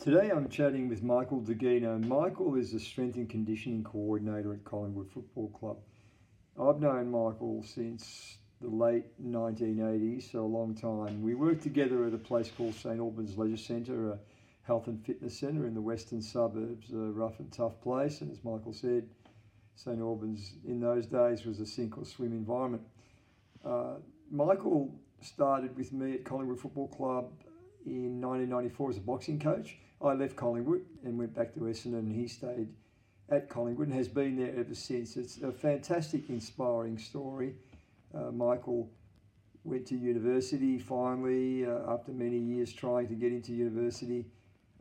Today I'm chatting with Michael Dugino. Michael is the strength and conditioning coordinator at Collingwood Football Club. I've known Michael since the late 1980s, so a long time. We worked together at a place called St Albans Leisure Centre, a health and fitness centre in the western suburbs, a rough and tough place. And as Michael said, St Albans in those days was a sink or swim environment. Uh, Michael started with me at Collingwood Football Club in 1994 as a boxing coach. I left Collingwood and went back to Essendon, and he stayed at Collingwood and has been there ever since. It's a fantastic, inspiring story. Uh, Michael went to university finally uh, after many years trying to get into university,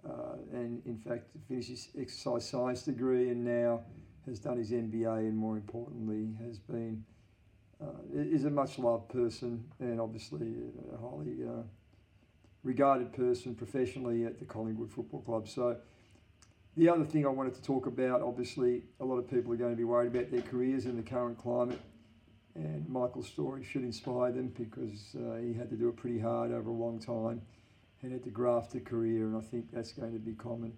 uh, and in fact finished his exercise science degree, and now has done his MBA, and more importantly, has been uh, is a much loved person and obviously a highly uh, regarded person professionally at the Collingwood Football Club. So, the other thing I wanted to talk about obviously, a lot of people are going to be worried about their careers in the current climate. And Michael's story should inspire them because uh, he had to do it pretty hard over a long time and had to graft a career. And I think that's going to be common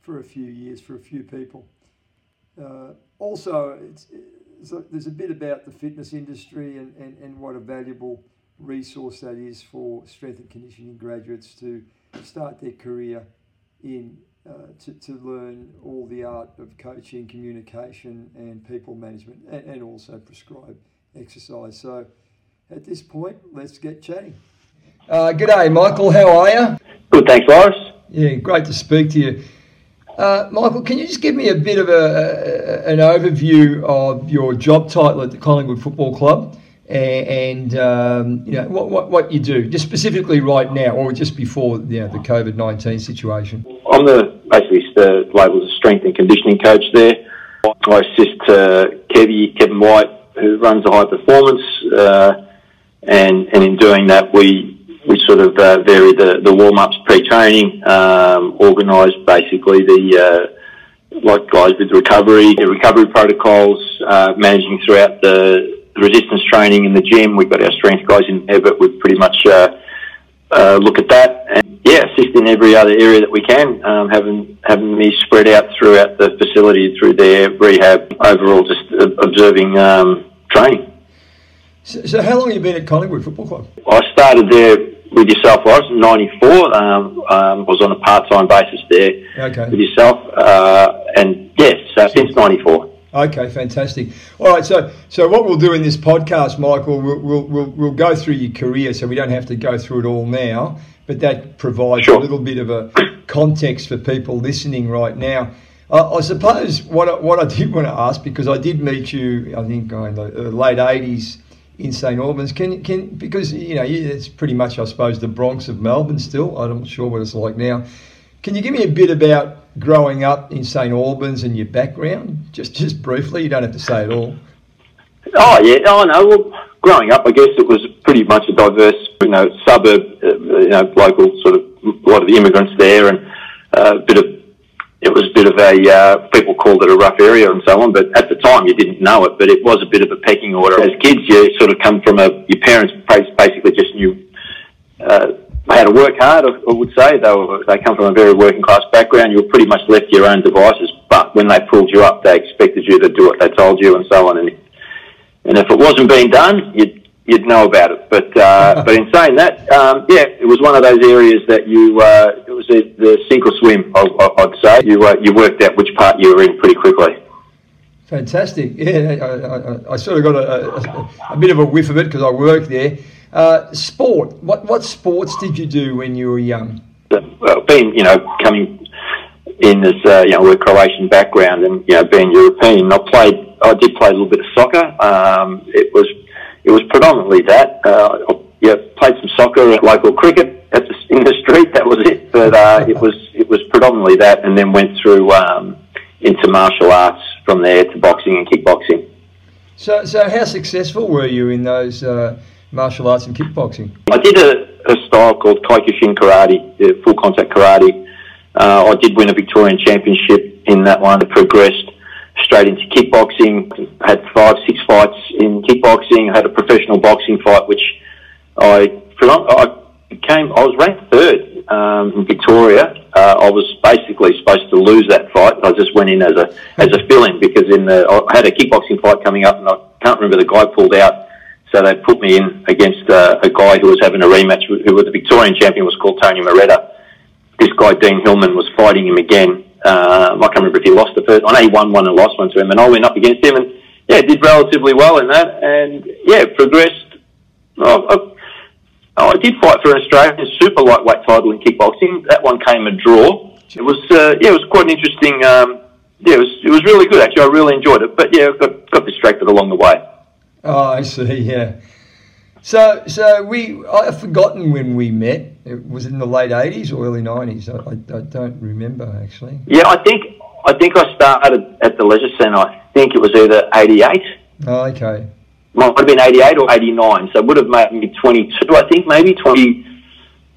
for a few years for a few people. Uh, also, it's, it's a, there's a bit about the fitness industry and, and, and what a valuable resource that is for strength and conditioning graduates to start their career in uh, to, to learn all the art of coaching, communication, and people management, and, and also prescribe exercise. So, at this point, let's get chatting. Uh, g'day, Michael. How are you? Good, thanks, Lawrence. Yeah, great to speak to you. Uh, Michael, can you just give me a bit of a, a, an overview of your job title at the Collingwood Football Club? And, um, you know what, what, what you do, just specifically right now, or just before you know, the COVID nineteen situation. I'm the basically the labeled as strength and conditioning coach there. I assist uh, Kevy, Kevin White, who runs the high performance, uh, and and in doing that, we we sort of uh, vary the, the warm ups pre training, um, organise basically the uh, like guys with recovery, the recovery protocols, uh, managing throughout the resistance training in the gym. We've got our strength guys in there, but we pretty much uh, uh, look at that and yeah, assist in every other area that we can. Um, having having me spread out throughout the facility through their rehab, overall just observing um, training. So, so, how long have you been at Collingwood Football Club? I started there with yourself. I was in '94. Um, um, was on a part-time basis there okay. with yourself, uh, and yes, so since '94. Okay, fantastic. All right, so so what we'll do in this podcast, Michael, we'll, we'll, we'll, we'll go through your career, so we don't have to go through it all now, but that provides sure. a little bit of a context for people listening right now. Uh, I suppose what I, what I did want to ask because I did meet you, I think in the late '80s in St Albans. Can can because you know it's pretty much I suppose the Bronx of Melbourne still. I'm not sure what it's like now. Can you give me a bit about growing up in St Albans and your background? Just just briefly, you don't have to say it all. Oh yeah, oh no. Well, growing up, I guess it was pretty much a diverse, you know, suburb, uh, you know, local sort of a lot of the immigrants there, and uh, a bit of it was a bit of a uh, people called it a rough area and so on. But at the time, you didn't know it, but it was a bit of a pecking order. As kids, you sort of come from a your parents basically just knew. Uh, how to work hard, I would say. They, were, they come from a very working class background. You were pretty much left to your own devices, but when they pulled you up, they expected you to do what they told you and so on. And, and if it wasn't being done, you'd, you'd know about it. But, uh, but in saying that, um, yeah, it was one of those areas that you, uh, it was the, the sink or swim, I, would say. You, uh, you worked out which part you were in pretty quickly. Fantastic. Yeah, I, I, I sort of got a, a, a, bit of a whiff of it because I worked there. Uh, sport. What what sports did you do when you were young? Well, being you know coming in as uh, you know with Croatian background and you know being European, I played. I did play a little bit of soccer. Um, it was it was predominantly that. Uh, yeah, played some soccer at local cricket at the, in the street. That was it. But uh, it was it was predominantly that, and then went through um, into martial arts from there to boxing and kickboxing. So, so how successful were you in those uh, martial arts and kickboxing? I did a, a style called Kyokushin Karate, full contact karate. Uh, I did win a Victorian championship in that one. I progressed straight into kickboxing. Had five, six fights in kickboxing. Had a professional boxing fight, which I, I became, I was ranked third um, in Victoria, uh, I was basically supposed to lose that fight. I just went in as a as a fill-in because in the I had a kickboxing fight coming up, and I can't remember the guy pulled out, so they put me in against uh, a guy who was having a rematch, who was the Victorian champion, was called Tony Moretta. This guy Dean Hillman was fighting him again. Uh, I can't remember if he lost the first. I know he won one and lost one to him, and I went up against him, and yeah, did relatively well in that, and yeah, progressed. I, I did fight for an Australian super lightweight title in kickboxing. That one came a draw. It was uh, yeah, it was quite an interesting. Um, yeah, it was it was really good actually. I really enjoyed it, but yeah, got got distracted along the way. Oh, I see. Yeah. So, so we I've forgotten when we met. It was in the late eighties or early nineties. I, I, I, don't remember actually. Yeah, I think I think I started at the Leisure Centre. I think it was either eighty eight. Oh, okay might have been 88 or 89, so it would have made me 22, I think, maybe 20.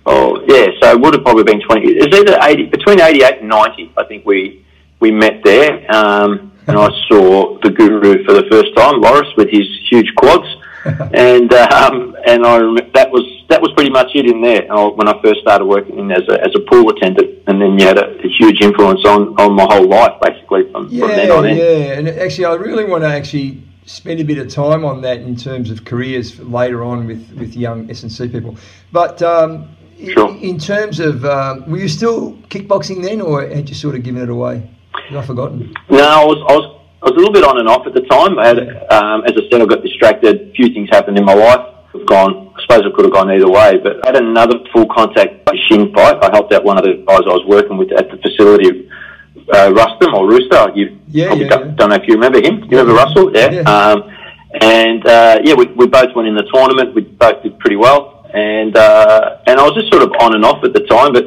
Oh, yeah, so it would have probably been 20. It was either 80, between 88 and 90, I think we, we met there. Um, and I saw the guru for the first time, Loris, with his huge quads. and um, and I that was that was pretty much it in there when I first started working as a as a pool attendant, and then you had a, a huge influence on, on my whole life basically from, yeah, from then on in. Yeah, and actually, I really want to actually spend a bit of time on that in terms of careers later on with, with young S&C people. But um, sure. in, in, terms of, um, were you still kickboxing then, or had you sort of given it away? I forgotten? No, I was, I was I was a little bit on and off at the time. I had, um, as I said, I got distracted. A few things happened in my life. I've gone. I suppose I could have gone either way. But I had another full contact shin fight. I helped out one of the guys I was working with at the facility uh, Rustum or Rooster. You yeah, probably yeah, don't, yeah. don't, know if you remember him. You remember Russell? Yeah. yeah. Um, and uh, yeah, we, we both went in the tournament. We both did pretty well, and uh, and I was just sort of on and off at the time, but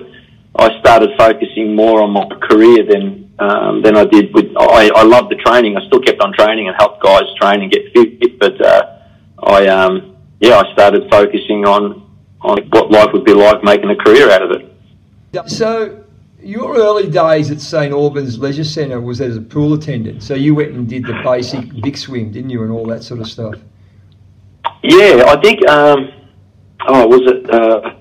I started focusing more on my career than um, than I did with. I, I loved the training. I still kept on training and helped guys train and get fit, but uh, I um, yeah, I started focusing on on what life would be like making a career out of it. So your early days at St Albans Leisure Centre was as a pool attendant. So you went and did the basic big swim, didn't you, and all that sort of stuff. Yeah, I think. Um, oh, was it uh,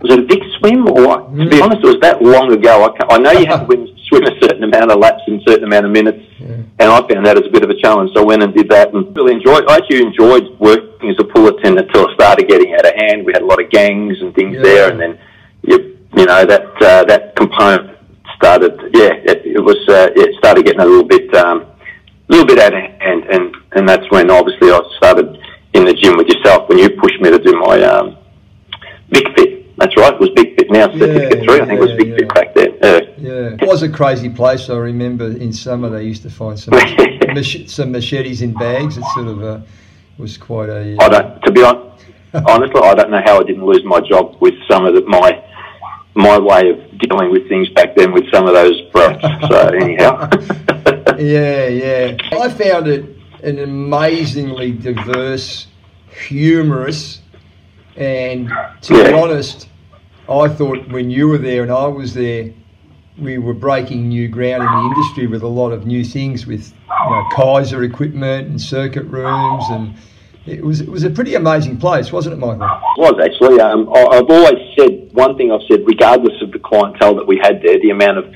was it a big swim or? To be mm. honest, it was that long ago. I, I know you have to win, swim a certain amount of laps in a certain amount of minutes, yeah. and I found that as a bit of a challenge. So I went and did that, and really enjoyed. I actually enjoyed working as a pool attendant until it started getting out of hand. We had a lot of gangs and things yeah. there, and then you you know that uh, that component started. Yeah, it, it was. Uh, it started getting a little bit, um, a little bit out of hand, and and that's when obviously I started in the gym with yourself when you pushed me to do my um, Big Fit. That's right. It was Big Fit now. Yeah, Certificate three. I think it was Big yeah. Fit back then. Yeah. yeah. It was a crazy place. I remember in summer they used to find some mach- some machetes in bags. It sort of uh, was quite a. Uh, I don't. To be honest, honestly, I don't know how I didn't lose my job with some of the, my my way of dealing with things back then with some of those brats. So anyhow. yeah, yeah. I found it an amazingly diverse, humorous, and to yeah. be honest, I thought when you were there and I was there, we were breaking new ground in the industry with a lot of new things with you know, Keiser equipment and circuit rooms and it was it was a pretty amazing place, wasn't it, Michael? It was actually. Um, I, have always said one thing. I've said, regardless of the clientele that we had there, the amount of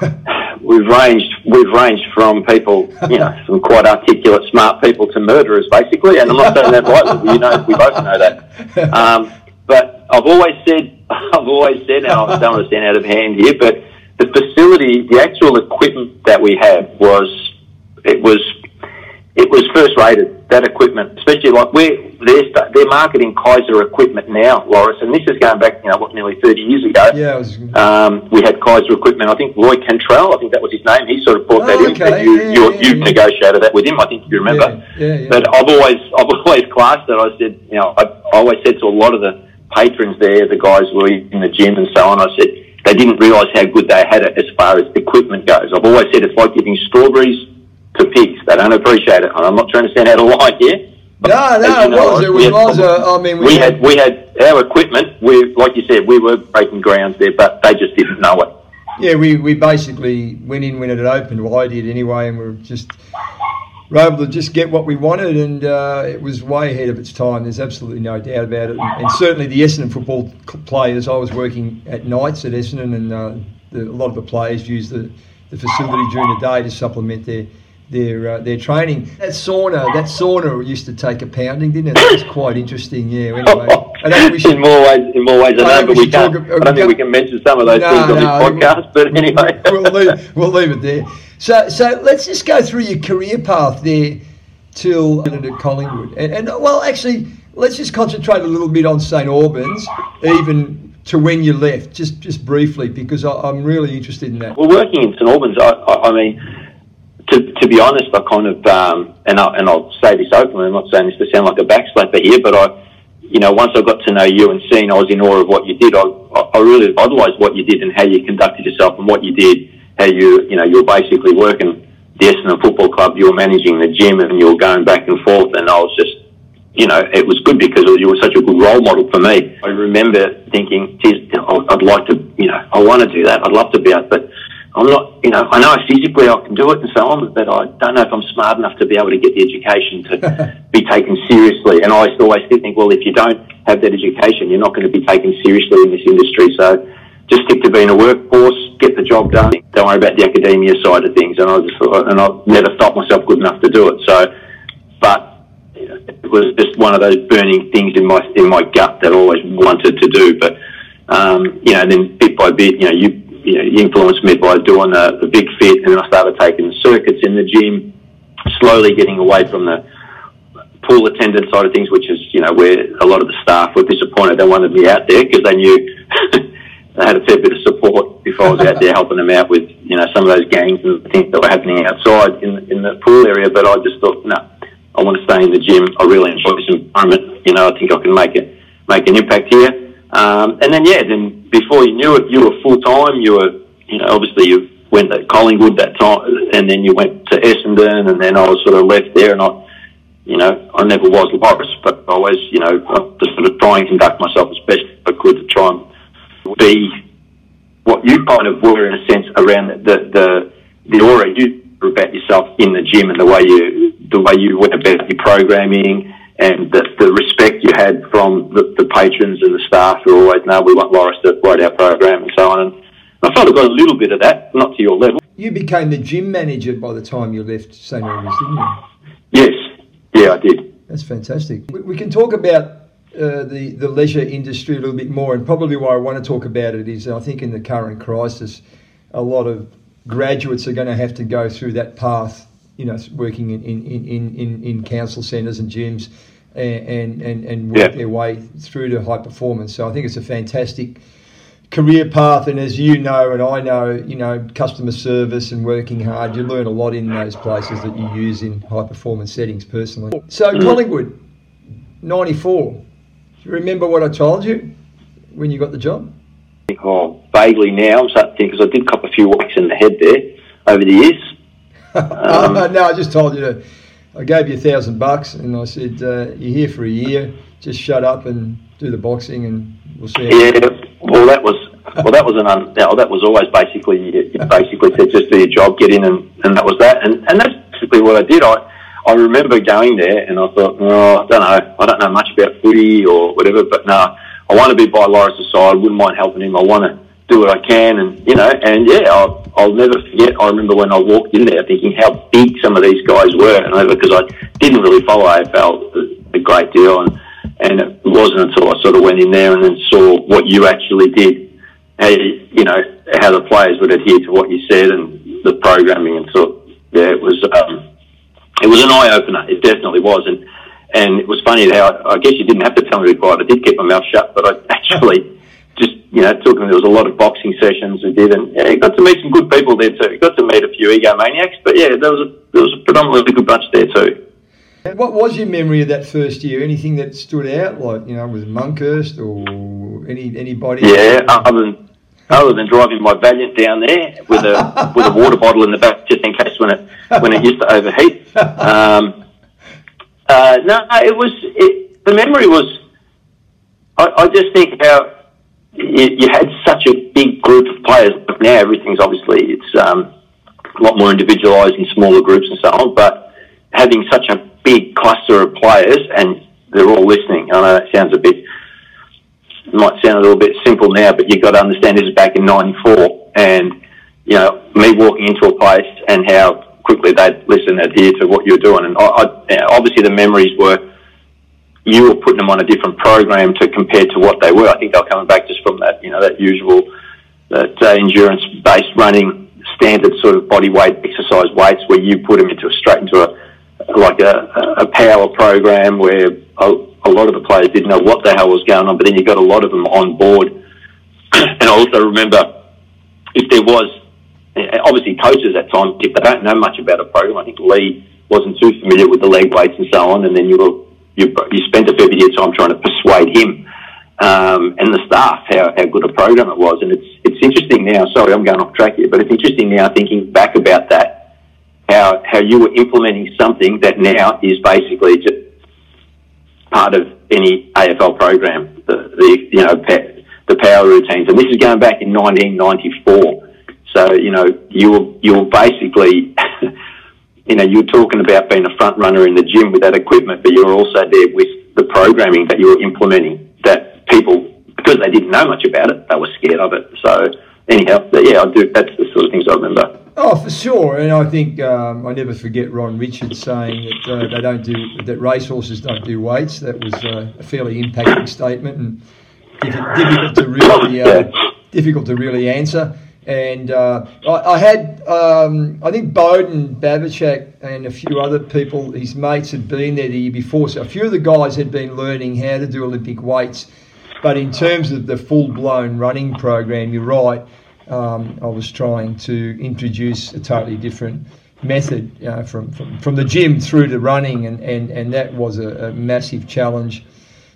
we've ranged we've ranged from people, you know, some quite articulate, smart people to murderers, basically. And I'm not saying that lightly. You know, we both know that. Um, but I've always said, I've always said, and I don't want to stand out of hand here, but the facility, the actual equipment that we had was, it was it was first rated. That equipment, especially like we're they're they're marketing Keiser equipment now, Loris, and this is going back you know what nearly thirty years ago. Yeah, was... um, we had Keiser equipment. I think Roy Cantrell, I think that was his name. He sort of brought oh, that okay. in. You yeah, you, yeah, you yeah. negotiated that with him. I think you remember. Yeah, yeah, But I've always I've always classed it. I said you know I, I always said to a lot of the patrons there, the guys were in the gym and so on. I said they didn't realise how good they had it as far as equipment goes. I've always said it's like giving strawberries to pigs. They don't appreciate it. And I'm not trying to stand out of line here. No, no, it was. It was. Had, was uh, I mean, we, we had, had, we had our equipment. We, like you said, we were breaking ground there, but they just didn't know it. Yeah, we, we basically went in when it had opened. Well, I did anyway, and we are just were able to just get what we wanted, and uh, it was way ahead of its time. There's absolutely no doubt about it. And, and certainly the Essendon football players. I was working at nights at Essendon, and uh, the, a lot of the players use the, the facility during the day to supplement their their uh, their training. That sauna, that sauna used to take a pounding, didn't it? That was quite interesting. Yeah. Anyway, I don't we should, in more ways, in more ways than that, but we, can't. Talk, I don't think we can mention some of those no, things on no, this podcast. But anyway, we'll leave, we'll leave it there. So, so let's just go through your career path there till at Collingwood. And, and, well, actually, let's just concentrate a little bit on St Albans, even to when you left, just just briefly, because I, am really interested in that. Well, working in St Albans, I, I, I mean, to, to be honest, I kind of, um, and, I, and I'll say this openly, I'm not saying this to sound like a backslapper here, but I, you know, once I got to know you and seeing I was in awe of what you did, I, I really idolised what you did and how you conducted yourself and what you did how you, you know, you were basically working the Essendon Football Club, you were managing the gym and you were going back and forth and I was just, you know, it was good because you were such a good role model for me. I remember thinking, geez, I'd like to, you know, I want to do that. I'd love to be out, but I'm not, you know, I know physically I can do it and so on, but I don't know if I'm smart enough to be able to get the education to be taken seriously. And I used to always think, well, if you don't have that education, you're not going to be taken seriously in this industry. So just stick to being a workforce, get the job done. Don't worry about the academia side of things. And I just thought, and I never felt myself good enough to do it. So, but it was just one of those burning things in my in my gut that I always wanted to do. But um, you know, then bit by bit, you know, you you, know, influenced me by doing the, the big fit, and then I started taking circuits in the gym, slowly getting away from the pool attendant side of things, which is you know where a lot of the staff were disappointed they wanted me out there because they knew they had a fair bit of support if I was out there helping them out with you know some of those gangs and things that were happening outside in in the pool area. But I just thought, no, I want to stay in the gym. I really enjoy this environment. You know, I think I can make it make an impact here. Um, and then yeah, then before you knew it, you were full time. You were you know obviously you went to Collingwood that time, and then you went to Essendon, and then I was sort of left there, and I. You know, I never was Loris, but I always, you know, just sort of try and conduct myself as best I could to try and be what you kind of were in a sense around the the the aura you about yourself in the gym and the way you the way you went about your programming and the, the respect you had from the, the patrons and the staff who always know we want Loris to write our program and so on. And I felt I got a little bit of that, not to your level. You became the gym manager by the time you left St Albans, didn't you? Yes, yeah, I did. That's fantastic. We, we can talk about uh, the the leisure industry a little bit more, and probably why I want to talk about it is I think in the current crisis, a lot of graduates are going to have to go through that path. You know, working in in, in, in, in council centres and gyms, and and and work yeah. their way through to high performance. So I think it's a fantastic career path and as you know and I know you know customer service and working hard you learn a lot in those places that you use in high performance settings personally so mm. Collingwood 94 Do you remember what I told you when you got the job? Oh, vaguely now. I'm starting because I did cop a few whacks in the head there over the years. Um, no, I just told you to. I gave you a thousand bucks, and I said uh, you're here for a year. Just shut up and do the boxing, and we'll see. yeah. Well, that was well, that was an un, that was always basically you, basically said just do your job, get in, and, and that was that, and and that's basically what I did. I I remember going there and I thought, oh, I don't know, I don't know much about footy or whatever, but no, I want to be by Loris' side. Wouldn't mind helping him. I want to do what I can, and you know, and yeah, I'll, I'll never forget. I remember when I walked in there, thinking how big some of these guys were, and because I didn't really follow AFL a great deal, and and it wasn't until I sort of went in there and then saw what you actually did, how you, you know how the players would adhere to what you said and the programming, and so yeah, it was. Um, it was an eye opener. It definitely was, and and it was funny how I guess you didn't have to tell me to be quiet. I did keep my mouth shut, but I actually you know took them. There was a lot of boxing sessions we did, and yeah, got to meet some good people there too. Got to meet a few egomaniacs, but yeah, there was a there was a predominantly good bunch there too. What was your memory of that first year? Anything that stood out, like you know, was Monkhorst or any anybody? Yeah, other than other than driving my Valiant down there with a with a water bottle in the back just in case when it when it used to overheat. Um, uh, no, it was it, the memory was. I, I just think how you, had such a big group of players. Like now everything's obviously it's um, a lot more individualised in smaller groups and so on. But having such a big cluster of players and they're all listening. I know that sounds a bit, might sound a little bit simple now, but you've got to understand this is back in '94, and you know me walking into a place and how quickly they'd listen, adhere to what you're doing, and I, I, obviously the memories were you were putting them on a different program to compare to what they were. I think they're coming back just from that, you know, that usual, that uh, endurance-based running standard sort of body weight exercise weights where you put them into a straight into a like a, a power program where a, a lot of the players didn't know what the hell was going on, but then you got a lot of them on board. and I also remember if there was obviously coaches at times if they don't know much about a program. I think Leigh wasn't too familiar with the leg weights and so on, and then you were you, you spent a fair bit of time trying to persuade him um, and the staff how, how good a program it was. And it's it's interesting now. Sorry, I'm going off track here, but it's interesting now thinking back about that. How how you were implementing something that now is basically just part of any AFL program. The, the you know the power routines, and this is going back in 1994. So you know you were you were basically you know, you're talking about being a front runner in the gym with that equipment, but you're also there with the programming that you're implementing that people, because they didn't know much about it, they were scared of it. So anyhow, yeah, I do. That's the sort of things I remember. Oh, for sure, and I think um, I never forget Ron Richards saying that uh, they don't do that racehorses don't do weights. That was uh, a fairly impacting statement and difficult to really uh, difficult to really answer. And uh, I, I, had, um, I think Bowden, Barbanchak and a few other people, his mates, had been there the year before. So a few of the guys had been learning how to do Olympic weights. But in terms of the full blown running program, you're right. Um, I was trying to introduce a totally different method know, from, from, from the gym through to running, and, and, and that was a, a massive challenge.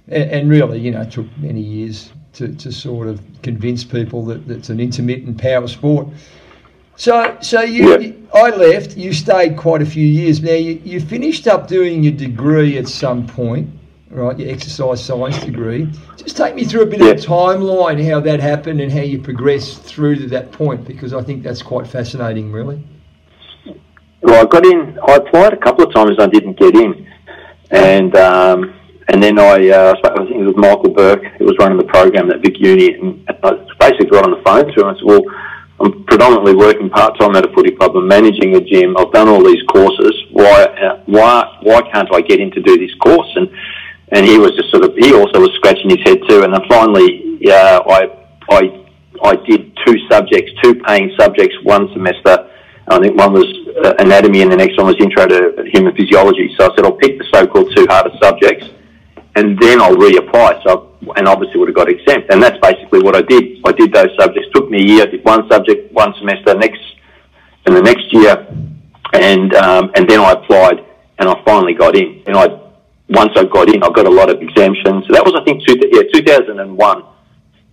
And really, you know, it took many years to, to sort of convince people that, it's an intermittent power sport. So, so you, you, I left. You stayed quite a few years. Now, you, you finished up doing your degree at some point, right? Your exercise science degree. Just take me through a bit of a timeline, how that happened, and how you progressed through to that point, because I think that's quite fascinating, really. Well, I got in. I applied a couple of times and I didn't get in, and um, and then I, uh, I think it was Michael Burke who was running the program at Vic Uni, and I basically got on the phone to him and said, "Well, I'm predominantly working part time at a footy club. I'm managing a gym. I've done all these courses. Why, uh, why, why can't I get in to do this course?" And and he was just sort of he also was scratching his head too. And then finally, yeah, I I I did two subjects, two paying subjects, one semester. I think one was uh, anatomy and the next one was intro to human physiology. So I said I'll pick the so-called two hardest subjects and then I'll reapply. So, and obviously would have got exempt. And that's basically what I did. I did those subjects. Took me a year. Did one subject, one semester, next, and the next year, and um, and then I applied, and I finally got in. And I once I got in, I got a lot of exemptions. So that was I think two, yeah 2001,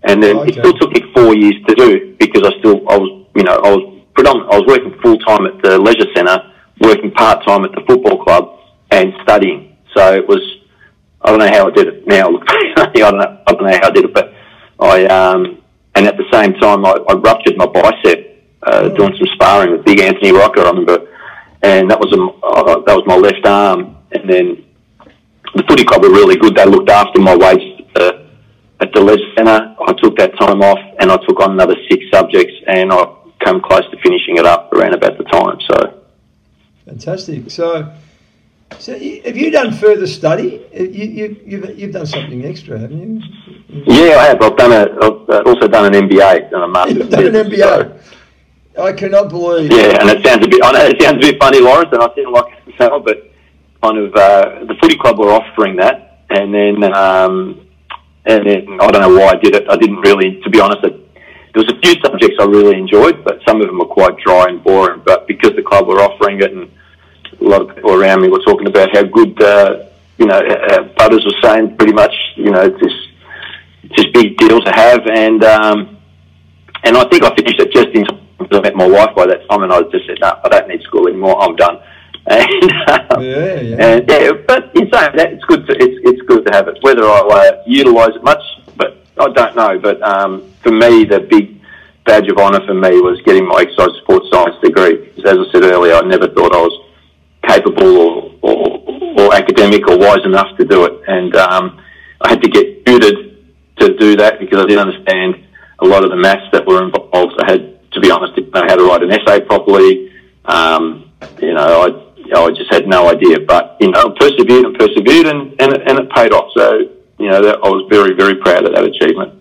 and then okay. it still took me four years to do because I still I was you know I was predominant. I was working full time at the leisure centre, working part time at the football club, and studying. So it was I don't know how I did it now. I don't know. I don't know how I did it, but I um, and at the same time I, I ruptured my bicep uh, mm. doing some sparring with Big Anthony Rocker. I remember, and that was a uh, that was my left arm. And then the footy club were really good. They looked after my waist uh, at the leisure centre. I took that time off, and I took on another six subjects, and I came close to finishing it up around about the time. So fantastic. So so, have you done further study? You, you, you've, you've done something extra, haven't you? Yeah, I have. I've done a. I've also done an MBA, done a master's. You've done an MBA. So. I cannot believe. Yeah, and it sounds a bit. I know it sounds a bit funny, Lawrence, and I sound like so, but kind of uh, the footy club were offering that, and then um, and then I don't know why I did it. I didn't really, to be honest. It, there was a few subjects I really enjoyed, but some of them were quite dry and boring. But because the club were offering it and a lot of people around me were talking about how good, uh, you know, uh, Butters was saying pretty much, you know, this just big deal to have, and um, and I think I finished it just in time I met my wife by that time, and I just said, no, I don't need school anymore. I'm done. And, um, yeah, yeah. and yeah, but in saying that, it's good to it's it's good to have it. Whether I uh, utilise it much, but I don't know. But um, for me, the big badge of honour for me was getting my exercise sports science degree. As I said earlier, I never thought I was capable or or academic or wise enough to do it. And um, I had to get tutored to do that because I didn't understand a lot of the maths that were involved. I had, to be honest, didn't know how to write an essay properly. Um, you know, I, I just had no idea. But, you know, I persevered and persevered and, and, it, and it paid off. So, you know, that, I was very, very proud of that achievement.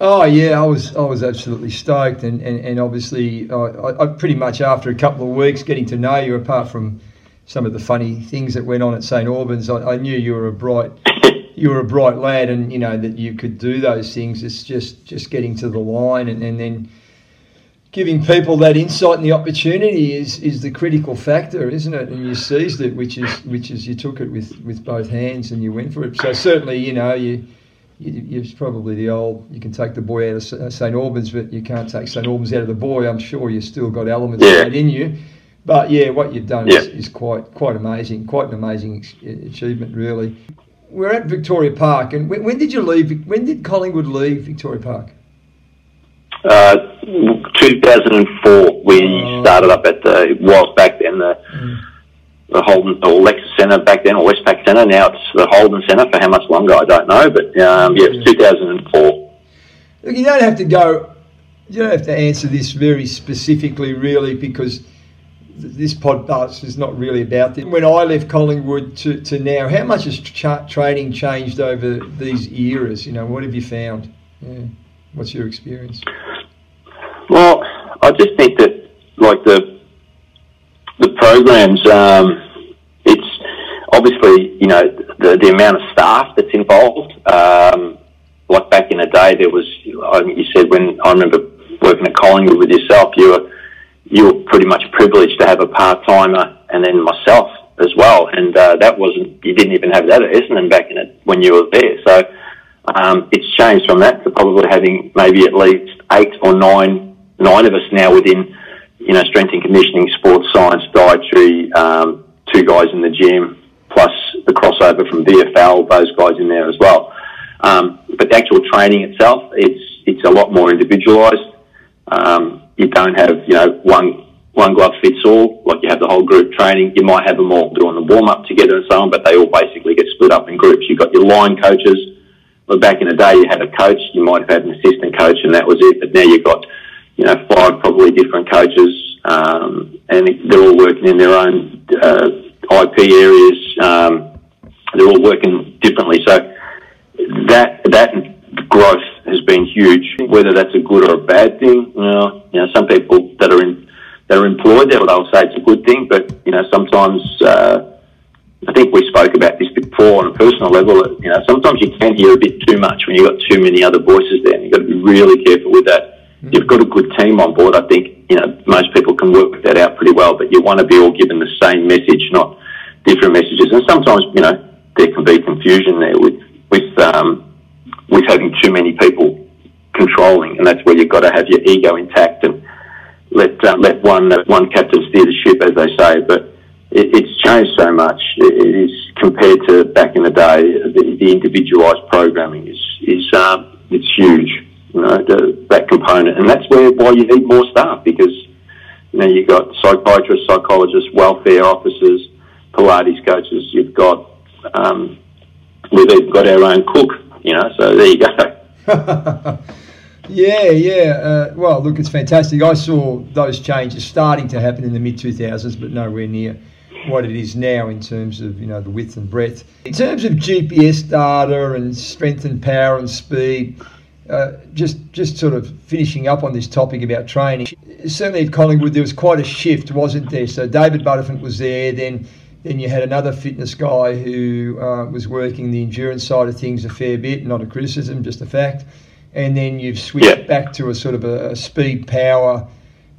Oh yeah, I was I was absolutely stoked, and and, and obviously I, I pretty much after a couple of weeks getting to know you, apart from some of the funny things that went on at St Albans, I, I knew you were a bright you were a bright lad, and you know that you could do those things. It's just just getting to the line, and, and then giving people that insight and the opportunity is is the critical factor, isn't it? And you seized it, which is which is you took it with with both hands and you went for it. So certainly, you know you you, are probably the old. You can take the boy out of St Albans, but you can't take St Albans out of the boy. I'm sure you still got elements yeah. of that in you. But yeah, what you've done yeah. is, is, quite quite amazing, quite an amazing achievement, really. We're at Victoria Park, and when, when did you leave? When did Collingwood leave Victoria Park? Uh, 2004. We oh. started up at the was back then the. Mm the Holden or Lexus Centre back then, or Westpac Centre. Now it's the Holden Centre. For how much longer, I don't know. But um, yeah, it's 2004. Look, you don't have to go. You don't have to answer this very specifically, really, because this podcast is not really about this. When I left Collingwood to, to now, how much has tra- training changed over these eras? You know, what have you found? Yeah. What's your experience? Well, I just think that, like the the programs, um, it's obviously you know the the amount of staff that's involved. Um, like back in the day, there was you said when I remember working at Collingwood with yourself, you were you were pretty much privileged to have a part timer, and then myself as well. And uh, that wasn't you didn't even have that at Essendon back in it when you were there. So um, it's changed from that to probably having maybe at least eight or nine nine of us now within you know, strength and conditioning, sports science, dietary, um, two guys in the gym, plus the crossover from VFL, those guys in there as well. Um, but the actual training itself, it's it's a lot more individualised. Um, you don't have you know one one glove fits all. Like you have the whole group training. You might have them all doing the warm up together and so on, but they all basically get split up in groups. You've got your line coaches. Well, back in the day, you had a coach. You might have had an assistant coach, and that was it. But now you've got you know, five probably different coaches, um, and they're all working in their own uh, IP areas. Um, they're all working differently. So that that growth has been huge. Whether that's a good or a bad thing, you know, you know some people that are in that are employed, they'll, they'll say it's a good thing. But you know, sometimes uh, I think we spoke about this before on a personal level. You know, sometimes you can hear a bit too much when you've got too many other voices there. And you've got to be really careful with that you've got a good team on board, I think you know most people can work that out pretty well. But you want to be all given the same message, not different messages. And sometimes you know there can be confusion there with with um, with having too many people controlling, and that's where you've got to have your ego intact and let uh, let one uh, one captain steer the ship, as they say. But it, it's changed so much. It, is compared to back in the day. The, the individualised programming is is um, it's huge you know, the, that component. And that's where why you need more staff because, you know, you've got psychiatrists, psychologists, welfare officers, Pilates coaches, you've got, um, we've got our own cook, you know, so there you go. yeah, yeah. Uh, well, look, it's fantastic. I saw those changes starting to happen in the mid 2000s, but nowhere near what it is now in terms of you know the width and breadth. In terms of GPS data and strength and power and speed, uh, just just sort of finishing up on this topic about training. Certainly at Collingwood, there was quite a shift, wasn't there? So David Butterfield was there. Then then you had another fitness guy who uh, was working the endurance side of things a fair bit. Not a criticism, just a fact. And then you've switched yeah. back to a sort of a, a speed power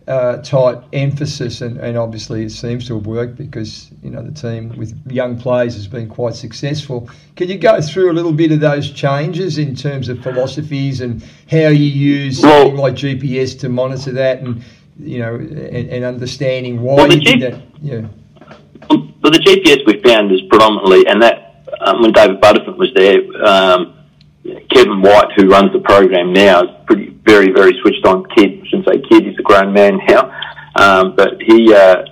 uh, type emphasis, and, and obviously it seems to have worked because you know the team with young players has been quite successful. Can you go through a little bit of those changes in terms of philosophies and how you use well, something like GPS to monitor that, and you know, and, and understanding why well, you G- did that? Yeah. Well, the GPS we found is predominantly, and that um, when David Butterfield was there. Um, Kevin White, who runs the program now, is pretty very very switched on kid. I shouldn't say kid; he's a grown man now. Um, but he uh,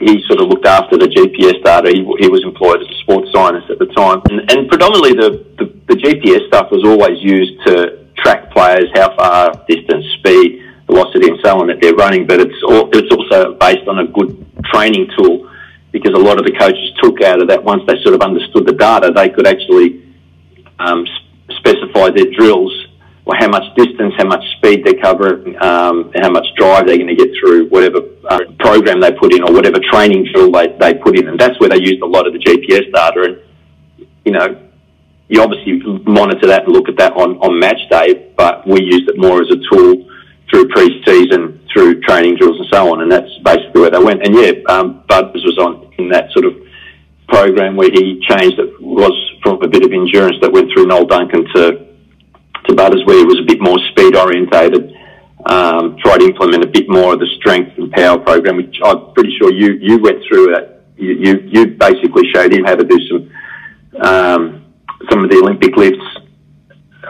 he sort of looked after the GPS data. He, he was employed as a sports scientist at the time, and, and predominantly the, the, the GPS stuff was always used to track players, how far, distance, speed, velocity, and so on that they're running. But it's all, it's also based on a good training tool because a lot of the coaches took out of that once they sort of understood the data, they could actually um, specify their drills or how much distance, how much speed they're covering, um, how much drive they're going to get through whatever uh, program they put in or whatever training drill they, they put in. And that's where they used a lot of the GPS data. And, you know, you obviously monitor that and look at that on, on match day, but we used it more as a tool through pre-season, through training drills and so on. And that's basically where they went. And yeah, um, Butters was on in that sort of program where he changed it was from a bit of endurance that went through Noel Duncan to to Butters where he was a bit more speed orientated. Um, tried to implement a bit more of the strength and power program, which I'm pretty sure you you went through that. You you, you basically showed him how to do some um, some of the Olympic lifts.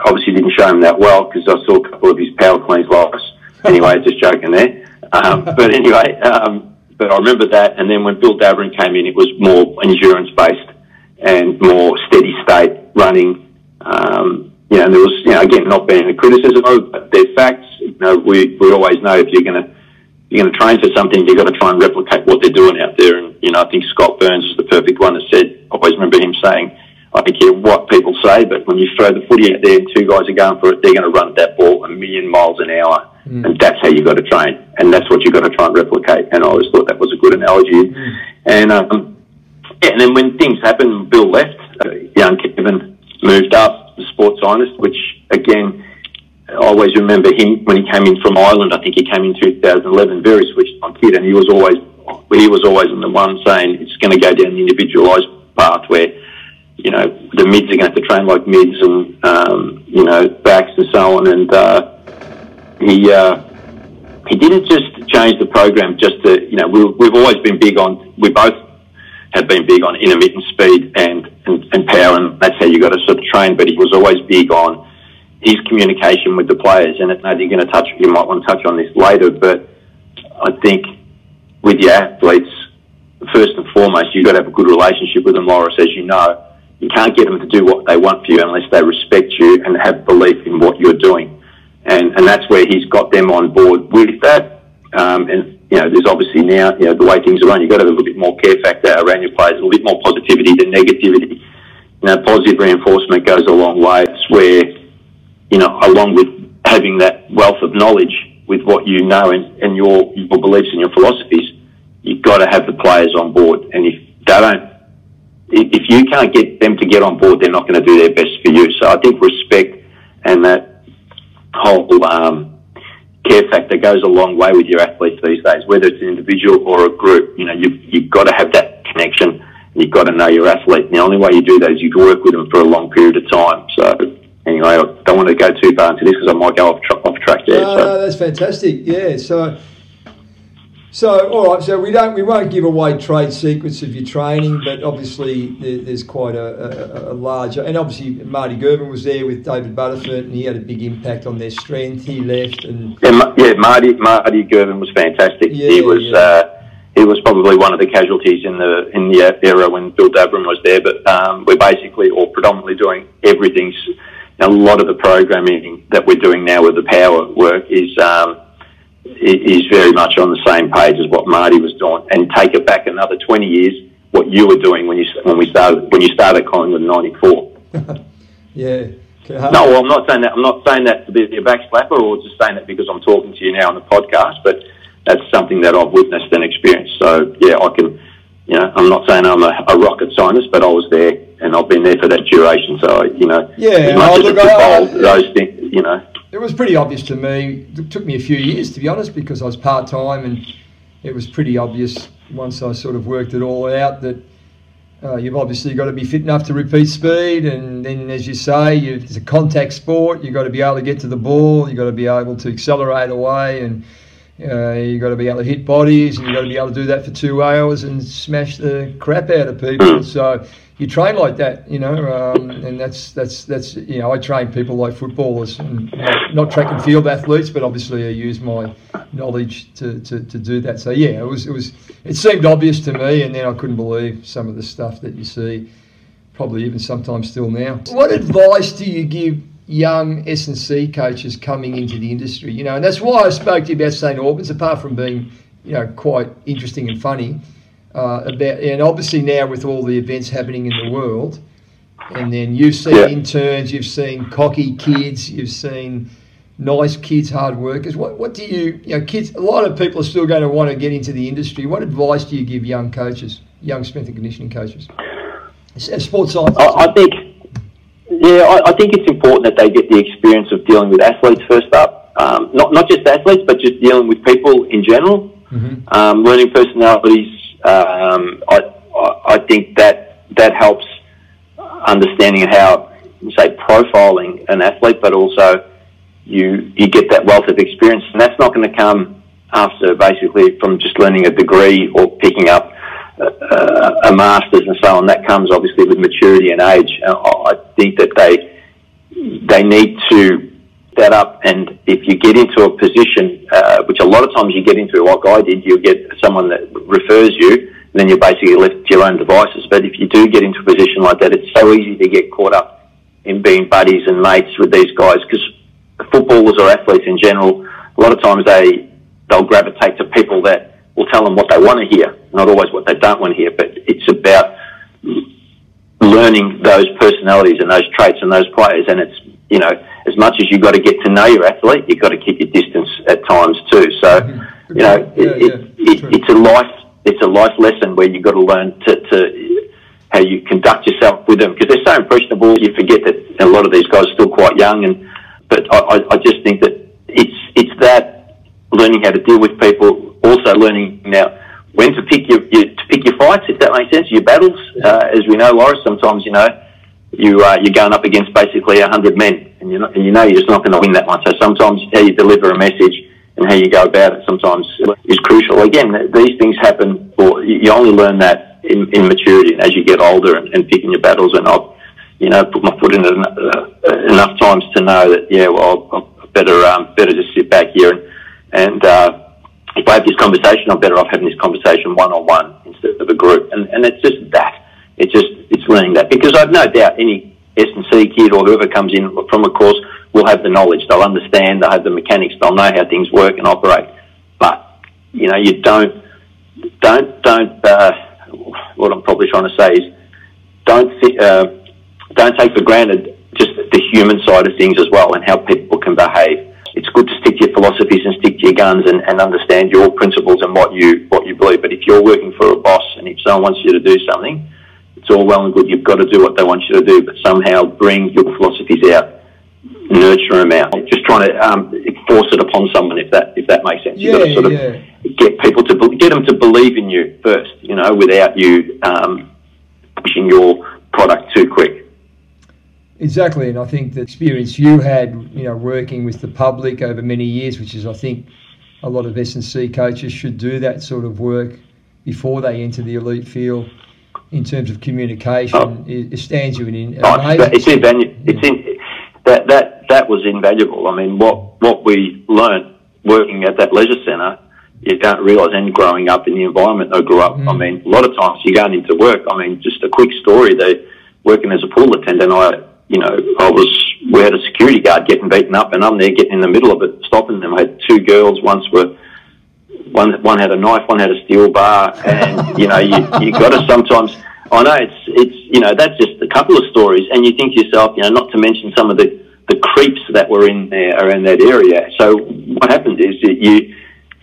Obviously, didn't show him that well because I saw a couple of his power cleans last. Anyway, just joking there. Um, but anyway, um, but I remember that. And then when Bill Davoren came in, it was more endurance based and more steady state running. Um, you know, and there was, you know, again, not being a criticism of, but they're facts. You know, we, we always know if you're going to, you're going to train for something, you've got to try and replicate what they're doing out there. And, you know, I think Scott Burns is the perfect one that said, I always remember him saying, I don't care what people say, but when you throw the footy out there two guys are going for it, they're going to run that ball a million miles an hour. Mm. And that's how you've got to train. And that's what you've got to try and replicate. And I always thought that was a good analogy. Mm. And, um, yeah, and then when things happened, Bill left, uh, young Kevin moved up, the sports scientist, which again, I always remember him when he came in from Ireland. I think he came in 2011, very switched on kid, and he was always he was always the one saying it's going to go down the individualised path where you know the mids are going to have to train like mids and um, you know backs and so on. And uh, he uh, he didn't just change the program just to you know we, we've always been big on we both have been big on intermittent speed and, and, and power, and that's how you got to sort of train. But he was always big on his communication with the players, and I think you're going to touch. You might want to touch on this later, but I think with your athletes, first and foremost, you've got to have a good relationship with them, Morris, as you know. You can't get them to do what they want for you unless they respect you and have belief in what you're doing. And, and that's where he's got them on board with that. Um, and you know, there's obviously now, you know, the way things are run, you've got to have a little bit more care factor around your players, a little bit more positivity than negativity. You know, positive reinforcement goes a long way. It's where, you know, along with having that wealth of knowledge with what you know and, and your, your beliefs and your philosophies, you've got to have the players on board. And if they don't, if you can't get them to get on board, they're not going to do their best for you. So I think respect and that whole um, care factor goes a long way with your athletes these days, whether it's an individual or a group. You know, you've, you've got to have that connection. You've got to know your athlete. And the only way you do that is you work with them for a long period of time. So, anyway, I don't want to go too far into this because I might go off, tra- off track there. No, so. no, that's fantastic. Yeah. So, so, all right. So we don't, we won't give away trade secrets of your training, but obviously there's quite a, a, a large, and obviously Marty Girvan was there with David Butterfield, and he had a big impact on their strength. He left, and yeah, yeah Marty Marty Girvan was fantastic. Yeah, he was. Yeah. Uh, he was probably one of the casualties in the in the era when Bill Davoren was there. But um, we're basically or predominantly doing everything. A lot of the programming that we're doing now with the power work is um, is very much on the same page as what Marty was doing, and take it back another 20 years, what you were doing when you when we started when you started Collingwood in '94. yeah. No, well, I'm not saying that. I'm not saying that to be a backslapper, or just saying that because I'm talking to you now on the podcast. But that's something that I've witnessed and experienced. So yeah, I can. You know, I'm not saying I'm a, a rocket scientist, but I was there and I've been there for that duration. So you know, yeah, as much as look, I, those things, you know it was pretty obvious to me. It took me a few years, to be honest, because I was part time, and it was pretty obvious once I sort of worked it all out that uh, you've obviously got to be fit enough to repeat speed, and then, as you say, you, it's a contact sport. You've got to be able to get to the ball. You've got to be able to accelerate away, and Uh, you got to be able to hit bodies, and you've got to be able to do that for two hours and smash the crap out of people. So you train like that, you know, um, and that's that's that's you know I train people like footballers and not, track and field athletes, but obviously I use my knowledge to, to, to do that. So yeah, it was it was it seemed obvious to me, and then I couldn't believe some of the stuff that you see, probably even sometimes still now. What advice do you give? young S&C coaches coming into the industry, you know, and that's why I spoke to you about St Albans, apart from being, you know, quite interesting and funny uh, about, and obviously now with all the events happening in the world, and then you've seen yeah. interns, you've seen cocky kids, you've seen nice kids, hard workers. What what do you you know kids? A lot of people are still going to want to get into the industry. What advice do you give young coaches, young strength and conditioning coaches, sports science? I, I think. Yeah, I, I, think it's important that they get the experience of dealing with athletes first up. Um, not not just athletes, but just dealing with people in general. Mm-hmm. Um, learning personalities, um, I, I think that that helps understanding how, say, profiling an athlete, but also you you get that wealth of experience, and that's not going to come after basically from just learning a degree or picking up a, a master's and so on. That comes obviously with maturity and age. I think that they they need to that up, and if you get into a position, uh, which a lot of times you get into, like I did, you get someone that refers you, and then you're basically left to your own devices. But if you do get into a position like that, it's so easy to get caught up in being buddies and mates with these guys because footballers or athletes in general, a lot of times they they'll gravitate to people that will tell them what they want to hear, not always what they don't want to hear. But it's about learning those personalities and those traits and those players, and it's you know as much as you've got to get to know your athlete, you've got to keep your distance at times too. So, mm-hmm. you know, yeah, it, yeah, it, it's a life it's a life lesson where you've got to learn to, to how you conduct yourself with them because they're so impressionable. You forget that a lot of these guys are still quite young, and but I, I just think that it's it's that learning how to deal with people, also learning now when to pick your, your to pick your fights, if that makes sense, your battles. Uh, as we know, Loris, sometimes you know you uh, you're going up against basically a hundred men, and you and you know you're just not going to win that one. So sometimes how you deliver a message and how you go about it sometimes is crucial. Again, these things happen, or you only learn that in, in maturity as you get older and, and picking your battles. And I've you know put my foot in it uh, enough times to know that yeah, well, I better um, better just sit back here and and. Uh, if I have this conversation, I'm better off having this conversation one on one instead of a group. And, and it's just that. It's just it's learning that because I've no doubt any S and C kid or whoever comes in from a course will have the knowledge. They'll understand. They'll have the mechanics. They'll know how things work and operate. But you know, you don't don't don't. Uh, what I'm probably trying to say is don't th- uh, don't take for granted just the human side of things as well and how people can behave. It's good to stick to your philosophies and stick to your guns and, and understand your principles and what you what you believe. But if you're working for a boss and if someone wants you to do something, it's all well and good. You've got to do what they want you to do, but somehow bring your philosophies out, nurture them out. Just trying to um, force it upon someone, if that if that makes sense. Yeah, You've got to sort of yeah. get people to be- get them to believe in you first, you know, without you um, pushing your product too quick. Exactly, and I think the experience you had, you know, working with the public over many years, which is, I think, a lot of S and C coaches should do that sort of work before they enter the elite field in terms of communication. Oh. It, stands you in. Oh, it's, invaluable. It's in, that that that was invaluable. I mean, what what we learned working at that leisure centre, you don't realise. And growing up in the environment I grew up, mm. I mean, a lot of times you're going into work. I mean, just a quick story. They working as a pool attendant. I you know I was we had a security guard getting beaten up, and I'm there getting in the middle of it, stopping them. I had two girls. Once were one one had a knife, one had a steel bar, and you know you you got to sometimes. I know it's it's you know that's just a couple of stories, and you think to yourself, you know, not to mention some of the the creeps that were in there around that area. So what happens is that you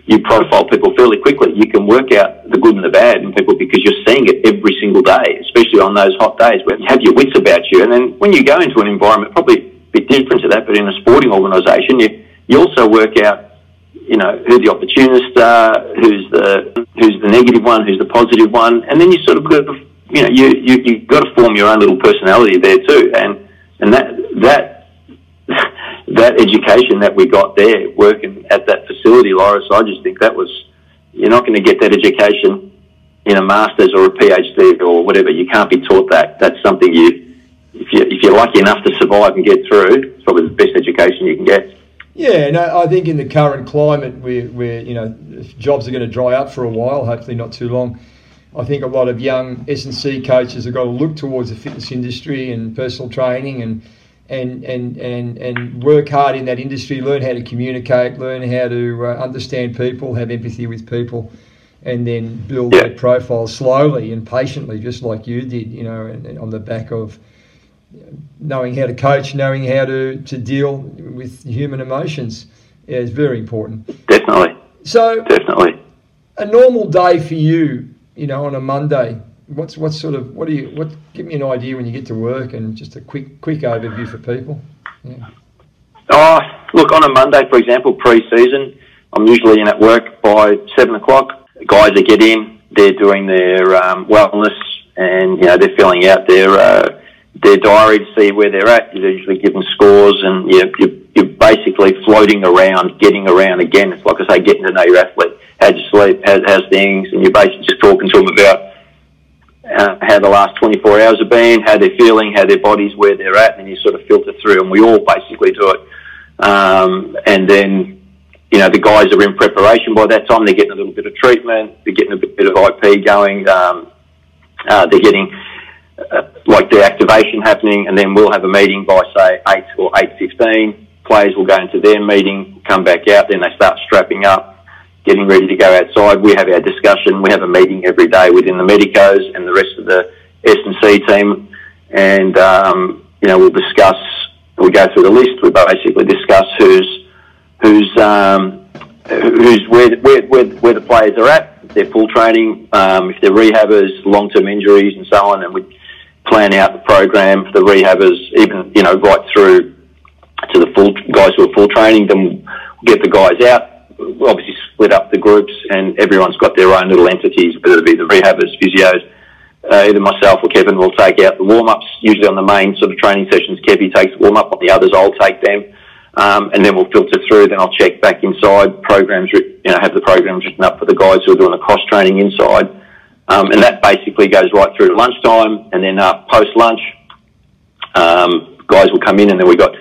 you profile people fairly quickly. You can work out the good and the bad in people because you're seeing it every single day, especially on those hot days where you have your wits about you. And then when you go into an environment, probably a bit different to that, but in a sporting organisation, you you also work out you know, who the opportunists are, who's the who's the negative one, who's the positive one, and then you sort of you know, you you you've got to form your own little personality there too, and and that that that education that we got there working at that facility, Loris, I just think that was, you're not going to get that education in a master's or a PhD or whatever. You can't be taught that. That's something you, if, you, if you're lucky enough to survive and get through, it's probably the best education you can get. Yeah, no, I think in the current climate where, where you know jobs are going to dry up for a while, hopefully not too long. I think a lot of young S and C coaches have got to look towards the fitness industry and personal training and and and and and work hard in that industry. Learn how to communicate, learn how to uh, understand people, have empathy with people, and then build yeah. their profile slowly and patiently, just like you did. You know, and, and on the back of knowing how to coach, knowing how to, to deal with human emotions is very important. Definitely. So definitely a normal day for you, you know, on a Monday. What's what sort of what do you what? Give me an idea when you get to work and just a quick quick overview for people. Yeah. Oh, look on a Monday, for example, pre-season, I'm usually in at work by seven o'clock. The Guys that get in, they're doing their um, wellness and you know they're filling out their uh, their diary to see where they're at. You're usually given scores, and you're, you're, you're basically floating around, getting around again. It's like I say, getting to know your athlete. How'd you sleep? How's, how's things? And you're basically just talking to them about uh, how the last 24 hours have been, how they're feeling, how their body's, where they're at, and you sort of filter through. And we all basically do it. Um, and then, you know, the guys are in preparation by that time. They're getting a little bit of treatment. They're getting a bit, bit of IP going. Um, uh, they're getting uh, like the activation happening, and then we'll have a meeting by say eight or eight fifteen. Players will go into their meeting, come back out, then they start strapping up, getting ready to go outside. We have our discussion. We have a meeting every day within the medicos and the rest of the S and C team, and um, you know we'll discuss. We go through the list. We basically discuss who's who's um, who's where, where where where the players are at, their full training, um, if they're rehabbers, long term injuries, and so on, and we plan out the program for the rehabbers, even you know right through to the full guys who are full training. Then we'll get the guys out. Obviously, split up the groups, and everyone's got their own little entities. Whether it be the rehabbers, physios, uh, either myself or Kevin will take out the warm ups. Usually on the main sort of training sessions, Kevin takes warm up. On the others, I'll take them. Um, and then we'll filter through. Then I'll check back inside programs. You know, have the programs written up for the guys who are doing the cross training inside um, and that basically goes right through to lunchtime, and then uh, post lunch, um, guys will come in, and then we've got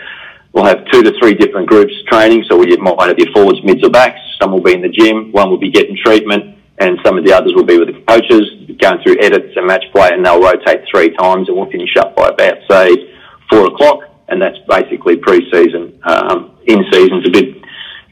we'll have two to three different groups training. So we might have your forwards, mids, or backs. Some will be in the gym. One will be getting treatment, and some of the others will be with the coaches going through edits and match play, and they'll rotate three times, and we'll finish up by about say four o'clock, and that's basically pre-season. Um, in season's a bit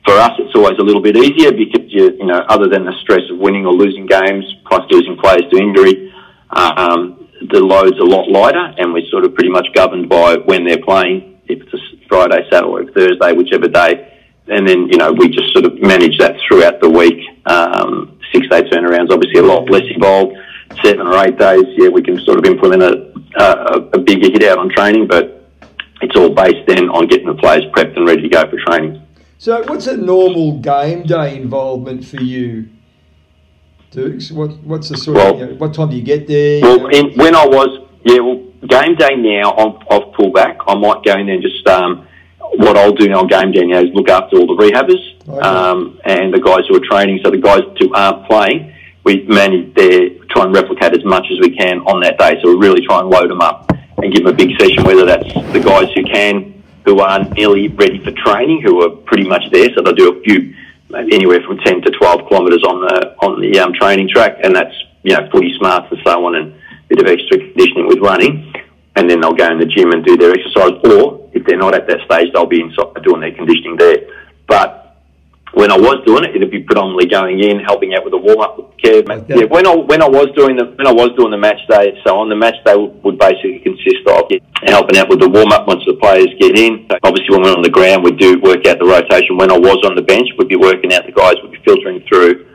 for us, it's always a little bit easier because you, you know, other than the stress of winning or losing games, plus losing players to injury, um, the load's a lot lighter, and we're sort of pretty much governed by when they're playing. If it's a Friday, Saturday, Thursday, whichever day, and then you know we just sort of manage that throughout the week. Um, six day turnarounds, obviously a lot less involved. Seven or eight days, yeah, we can sort of implement a, a, a bigger hit out on training, but it's all based then on getting the players prepped and ready to go for training. So, what's a normal game day involvement for you, Dukes? What, what's the sort well, of, you know, what time do you get there? Well, in, when I was, yeah, well, game day now, I've, I've pulled back. I might go in there and just, um, what I'll do on game day now is look after all the rehabbers okay. um, and the guys who are training. So the guys who aren't playing, we manage their, try and replicate as much as we can on that day. So we really try and load them up and give them a big session, whether that's the guys who can who are nearly ready for training, who are pretty much there. So they'll do a few, anywhere from 10 to 12 kilometres on the on the um, training track, and that's you know footy smarts and so on, and bit of extra conditioning with running. And then they'll go in the gym and do their exercise, or if they're not at that stage, they'll be inside doing their conditioning there. But when I was doing it, it'd be predominantly going in, helping out with the warm up with Kev. Yeah, when I when I was doing the when I was doing the match day, so on the match day would basically consist of helping out with the warm up once the players get in. So obviously, when we're on the ground, we do work out the rotation. When I was on the bench, we'd be working out the guys. We'd be filtering through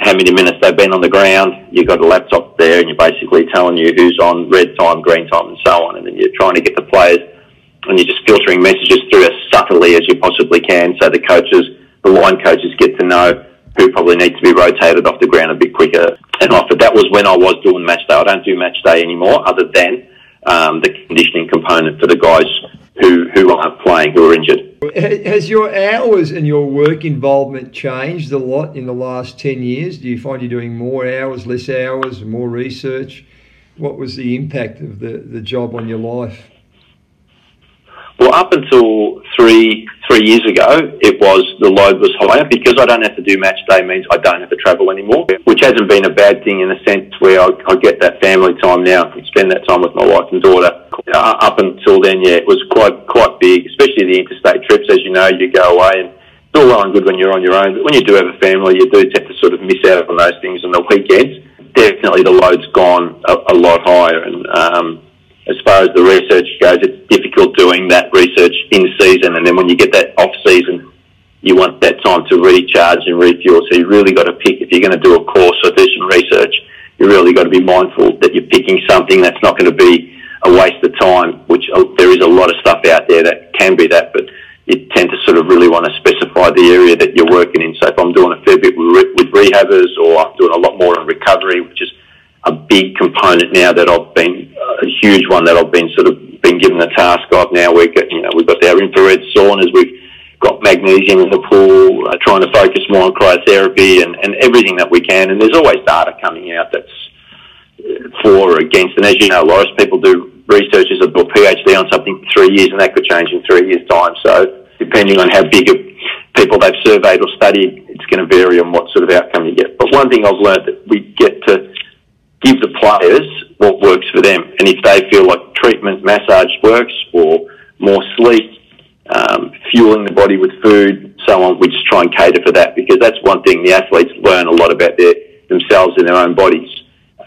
how many minutes they've been on the ground. You've got a laptop there, and you're basically telling you who's on red time, green time, and so on. And then you're trying to get the players, and you're just filtering messages through as subtly as you possibly can, so the coaches the line coaches get to know who probably needs to be rotated off the ground a bit quicker and off. But that was when I was doing match day. I don't do match day anymore, other than um, the conditioning component for the guys who who aren't playing, who are injured. Has your hours and your work involvement changed a lot in the last ten years? Do you find you're doing more hours, less hours, more research? What was the impact of the, the job on your life? Well, up until three three years ago, it was the load was higher because I don't have to do match day means I don't have to travel anymore, which hasn't been a bad thing in the sense where I, I get that family time now and spend that time with my wife and daughter. Uh, up until then, yeah, it was quite quite big, especially the interstate trips. As you know, you go away and it's all well and good when you're on your own, but when you do have a family, you do tend to sort of miss out on those things on the weekends. Definitely, the load's gone a, a lot higher, and um, as far as the research goes, it's difficult doing that research in season, and then when you get that off season, you want that time to recharge and refuel. So you really got to pick if you're going to do a course or do some research. You really got to be mindful that you're picking something that's not going to be a waste of time. Which uh, there is a lot of stuff out there that can be that, but you tend to sort of really want to specify the area that you're working in. So if I'm doing a fair bit with, with rehabbers, or I'm doing a lot more on recovery, which is a big component now that I've been a huge one that I've been sort of been given the task of. Now we've got you know we've got our infrared saunas, we've got magnesium in the pool, uh, trying to focus more on cryotherapy and, and everything that we can. And there's always data coming out that's uh, for or against. And as you know, Loris, people do researchers have got PhD on something for three years, and that could change in three years' time. So depending on how big of people they've surveyed or studied, it's going to vary on what sort of outcome you get. But one thing I've learned that we get to give the players what works for them. And if they feel like treatment, massage works, or more sleep, um, fueling the body with food, so on, we just try and cater for that because that's one thing the athletes learn a lot about their themselves and their own bodies.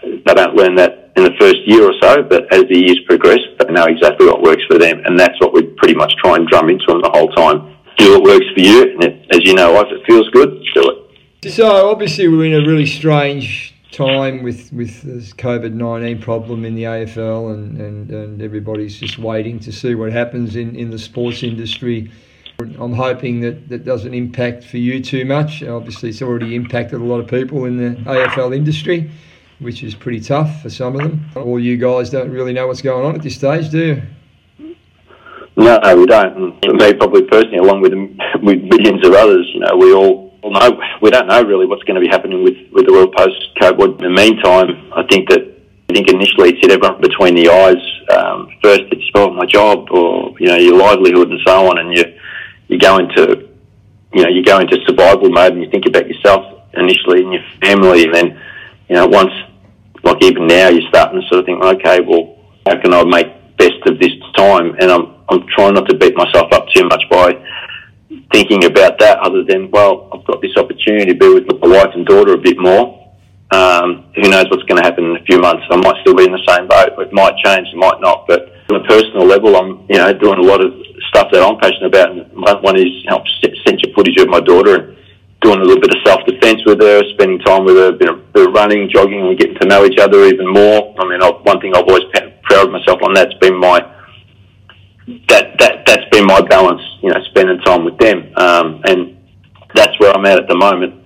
They don't learn that in the first year or so, but as the years progress, they know exactly what works for them, and that's what we pretty much try and drum into them the whole time. Do what works for you, and it, as you know, if it feels good, do it. So obviously we're in a really strange time with with this COVID nineteen problem in the AFL, and, and, and everybody's just waiting to see what happens in, in the sports industry. I'm hoping that that doesn't impact for you too much. Obviously, it's already impacted a lot of people in the AFL industry, which is pretty tough for some of them. All you guys don't really know what's going on at this stage, do you? No, we don't. And me, probably personally, along with with millions of others, you know, we all well, no, we don't know really what's going to be happening with, with the world post COVID. In the meantime, I think that I think initially it's hit everyone between the eyes. Um, first, it's oh my job or you know your livelihood and so on, and you you go into you know you go into survival mode and you think about yourself initially and your family, and then you know once like even now you're starting to sort of think, okay, well how can I make best of this time? And I'm I'm trying not to beat myself up too much by thinking about that other than, well, I've got this opportunity to be with my wife and daughter a bit more. Um, who knows what's going to happen in a few months? I might still be in the same boat. It might change, it might not. But on a personal level, I'm, you know, doing a lot of stuff that I'm passionate about. And one is help send you footage of my daughter and doing a little bit of self-defense with her, spending time with her, a bit of, bit of running, jogging, and getting to know each other even more. I mean, I've, one thing I've always proud of myself on that's been my that that that's been my balance, you know, spending time with them, um, and that's where I'm at at the moment.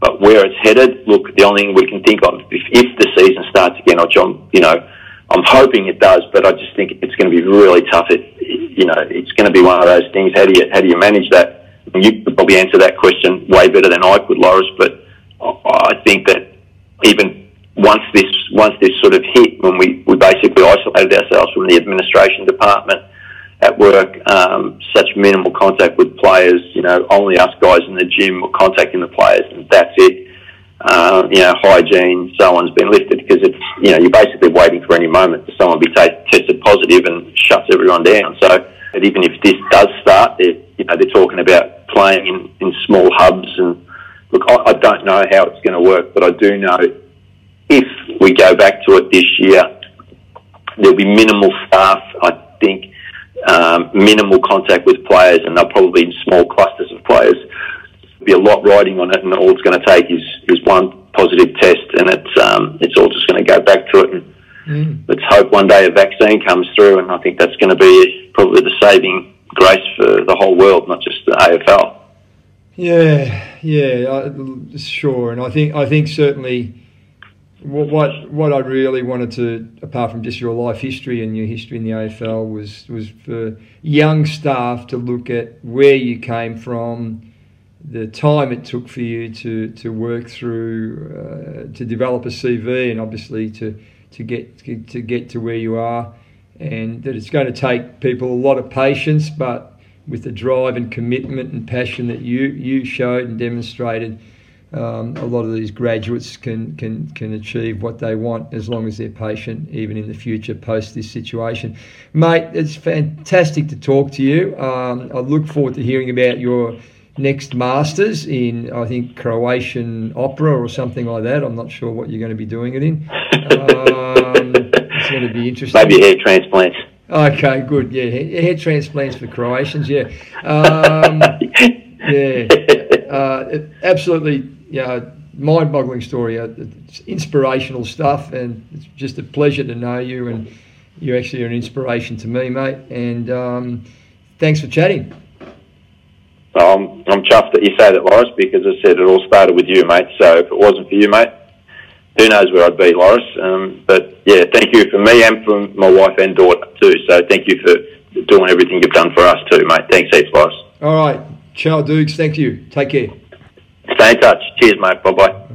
But where it's headed, look, the only thing we can think of if, if the season starts again, which I'm, you know, I'm hoping it does, but I just think it's going to be really tough. It, you know, it's going to be one of those things. How do you how do you manage that? And you could probably answer that question way better than I could, Loris. But I think that even once this once this sort of hit, when we, we basically isolated ourselves from the administration department at work, um, such minimal contact with players. You know, only us guys in the gym were contacting the players, and that's it. Uh, you know, hygiene, so on's been lifted because it's you know you're basically waiting for any moment for someone to be t- tested positive and shuts everyone down. So even if this does start, they're you know they're talking about playing in, in small hubs and look, I, I don't know how it's going to work, but I do know if we go back to it this year, there'll be minimal staff. I think um, minimal contact with players, and they'll probably be in small clusters of players. There'll be a lot riding on it, and all it's going to take is is one positive test, and it's um, it's all just going to go back to it. And mm. let's hope one day a vaccine comes through, and I think that's going to be probably the saving grace for the whole world, not just the AFL. Yeah, yeah, sure, and I think I think certainly what what I really wanted to, apart from just your life history and your history in the AFL, was was for young staff to look at where you came from, the time it took for you to to work through uh, to develop a CV, and obviously to to get to get to where you are, and that it's going to take people a lot of patience, but with the drive and commitment and passion that you you showed and demonstrated um, a lot of these graduates can, can, can achieve what they want as long as they're patient, even in the future post this situation. Mate, it's fantastic to talk to you. Um, I look forward to hearing about your next Masters in, I think, Croatian opera or something like that. I'm not sure what you're going to be doing it in. Um, it's going to be interesting. Maybe hair transplants. Okay, good. Yeah, hair transplants for Croatians. Yeah, um, yeah, uh, absolutely know, mind-boggling story. Uh, it's inspirational stuff, and it's just a pleasure to know you. And you actually are an inspiration to me, mate. And um, thanks for chatting. Um, I'm chuffed that you say that, Loris, because I said it all started with you, mate. So if it wasn't for you, mate, who knows where I'd be, Loris. Um, but yeah, thank you for me and for my wife and daughter too. So thank you for doing everything you've done for us too, mate. Thanks heaps, Loris. All right. Ciao, Dukes. Thank you. Take care. Stay in touch. Cheers, mate. Bye bye.